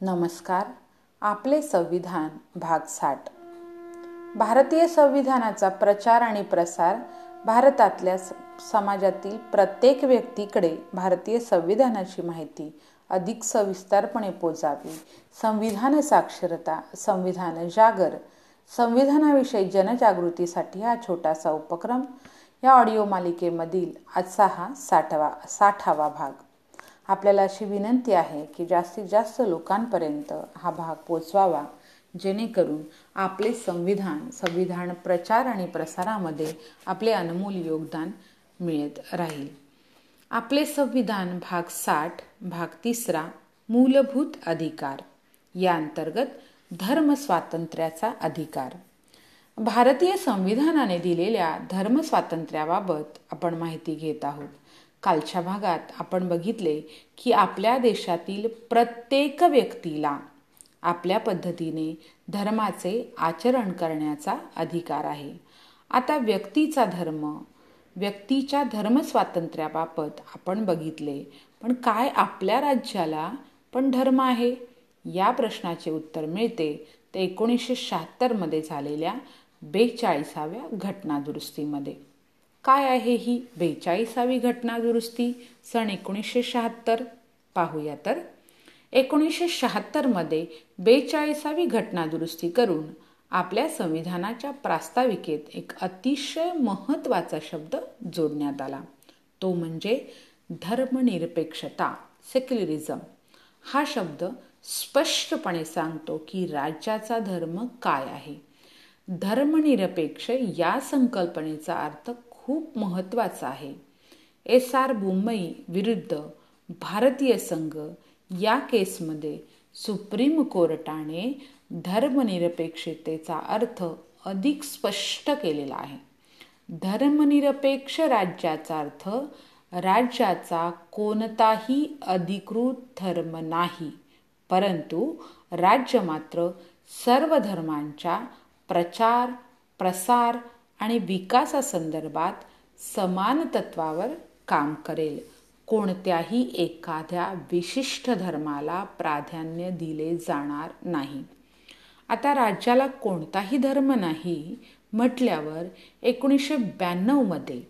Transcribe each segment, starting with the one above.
नमस्कार. आपले संविधान भाग साठ. भारतीय संविधानाचा प्रचार आणि प्रसार भारतातल्या समाजातील प्रत्येक व्यक्तीकडे भारतीय संविधानाची माहिती अधिक सविस्तरपणे पोचावी. संविधान साक्षरता संविधान जागर संविधानाविषयी जनजागृतीसाठी हा छोटासा उपक्रम या ऑडिओ मालिकेमधील आजचा हा साठवा साठावा भाग. आपल्याला अशी विनंती आहे की जास्तीत जास्त लोकांपर्यंत हा भाग पोचवावा जेणेकरून आपले संविधान संविधान प्रचार आणि प्रसारामध्ये आपले अनमोल योगदान मिळत राहील. आपले संविधान भाग साठ भाग तिसरा मूलभूत अधिकार या अंतर्गत धर्म स्वातंत्र्याचा अधिकार. भारतीय संविधानाने दिलेल्या धर्म स्वातंत्र्याबाबत आपण माहिती घेत आहोत. कालच्या भागात आपण बघितले की आपल्या देशातील प्रत्येक व्यक्तीला आपल्या पद्धतीने धर्माचे आचरण करण्याचा अधिकार आहे. आता व्यक्तीचा धर्म व्यक्तीच्या धर्मस्वातंत्र्याबाबत आपण बघितले पण काय आपल्या राज्याला पण धर्म आहे? या प्रश्नाचे उत्तर मिळते ते एकोणीसशे शहात्तरमध्ये झालेल्या बेचाळीसाव्या घटनादुरुस्तीमध्ये. काय आहे ही बेचाळीसावी घटना दुरुस्ती? सन एकोणीसशे शहात्तर. पाहूया तर. एकोणीसशे शहात्तरमध्ये बेचाळीसावी घटना दुरुस्ती करून आपल्या संविधानाच्या प्रास्ताविकेत एक अतिशय महत्त्वाचा शब्द जोडण्यात आला. तो म्हणजे धर्मनिरपेक्षता सेक्युलरिझम. हा शब्द स्पष्टपणे सांगतो की राज्याचा धर्म काय आहे? धर्मनिरपेक्ष या संकल्पनेचा अर्थ खूप महत्त्वाचा आहे. एस आर बुंबई विरुद्ध भारतीय संघ या केसमध्ये सुप्रीम कोर्टाने धर्मनिरपेक्षतेचा अर्थ अधिक स्पष्ट केलेला आहे. धर्मनिरपेक्ष राज्याचा अर्थ राज्याचा कोणताही अधिकृत धर्म नाही परंतु राज्य मात्र सर्व धर्मांच्या प्रचार प्रसार आणि विकासासंदर्भात समान तत्वावर काम करेल. कोणत्याही एखाद्या विशिष्ट धर्माला प्राधान्य दिले जाणार नाही. आता राज्याला कोणताही धर्म नाही म्हटल्यावर एकोणीसशे ब्याण्णवमध्ये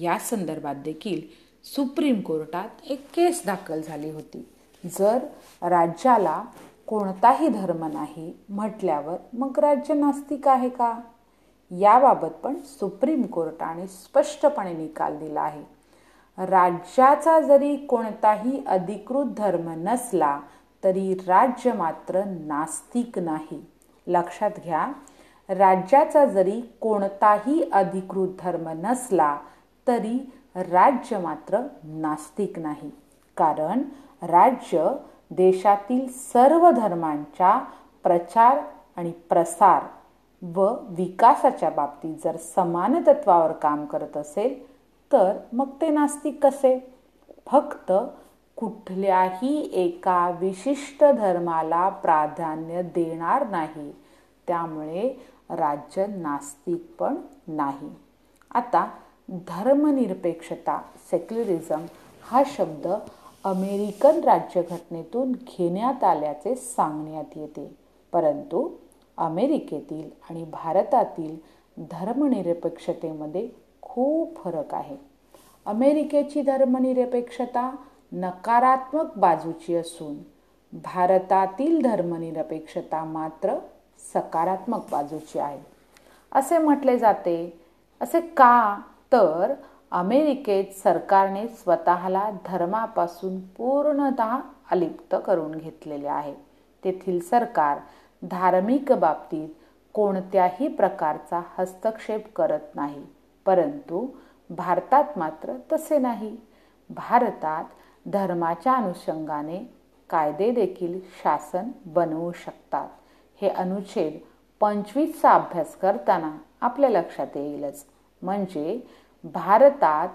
या संदर्भात देखील सुप्रीम कोर्टात एक केस दाखल झाली होती. जर राज्याला कोणताही धर्म नाही म्हटल्यावर मग राज्य नास्तिक आहे का? याबाबत पण सुप्रीम कोर्टाने स्पष्टपणे निकाल दिला आहे. राज्याचा जरी कोणताही अधिकृत धर्म नसला तरी राज्य मात्र नास्तिक नाही. लक्षात घ्या राज्याचा जरी कोणताही अधिकृत धर्म नसला तरी राज्य मात्र नास्तिक नाही. कारण राज्य देशातील सर्व धर्मांच्या प्रचार आणि प्रसार व विकासाच्या बाबतीत जर समान तत्वावर काम करत असेल तर मग ते नास्तिक कसे? फक्त कुठल्याही एका विशिष्ट धर्माला प्राधान्य देणार नाही. त्यामुळे राज्य नास्तिक पण नाही. आता धर्मनिरपेक्षता सेक्युलरिझम हा शब्द अमेरिकन राज्यघटनेतून घेण्यात आल्याचे सांगण्यात येते. परंतु अमेरिकेतील आणि भारतातील धर्मनिरपेक्षतेमध्ये खूप फरक आहे. अमेरिकेची धर्मनिरपेक्षता नकारात्मक बाजूची असून भारतातील धर्मनिरपेक्षता मात्र सकारात्मक बाजूची आहे. असे म्हटले जाते असे का तर अमेरिकेत सरकारने स्वतःला धर्मापासून पूर्णतः अलिप्त करून घेतलेले आहे. तेथील सरकार धार्मिक बाबतीत कोणत्याही प्रकारचा हस्तक्षेप करत नाही. परंतु भारतात मात्र तसे नाही. भारतात धर्माच्या अनुषंगाने कायदे देखील शासन बनवू शकतात. हे अनुच्छेद पंचवीसचा अभ्यास करताना आपल्या लक्षात येईलच. म्हणजे भारतात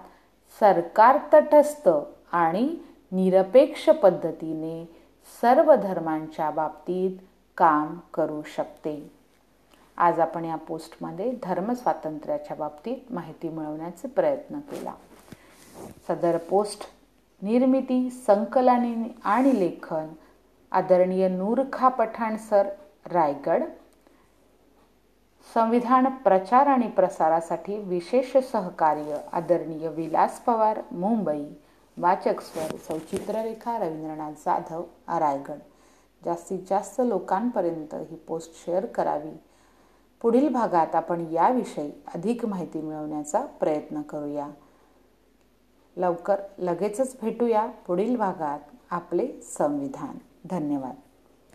सरकार तटस्थ आणि निरपेक्ष पद्धतीने सर्व धर्मांच्या बाबतीत काम करू शकते. आज आपण या पोस्टमध्ये धर्मस्वातंत्र्याच्या बाबतीत माहिती मिळवण्याचा प्रयत्न केला. सदर पोस्ट निर्मिती संकलन आणि लेखन आदरणीय नूरखा पठाण सर रायगड. संविधान प्रचार आणि प्रसारासाठी विशेष सहकार्य आदरणीय विलास पवार मुंबई. वाचक स्वर सौचित्ररेखा रवींद्रनाथ जाधव रायगड. जास्तीत जास्त लोकांपर्यंत ही पोस्ट शेअर करावी. पुढील भागात आपण याविषयी अधिक माहिती मिळवण्याचा प्रयत्न करूया. लवकर लगेचच भेटूया पुढील भागात आपले संविधान. धन्यवाद.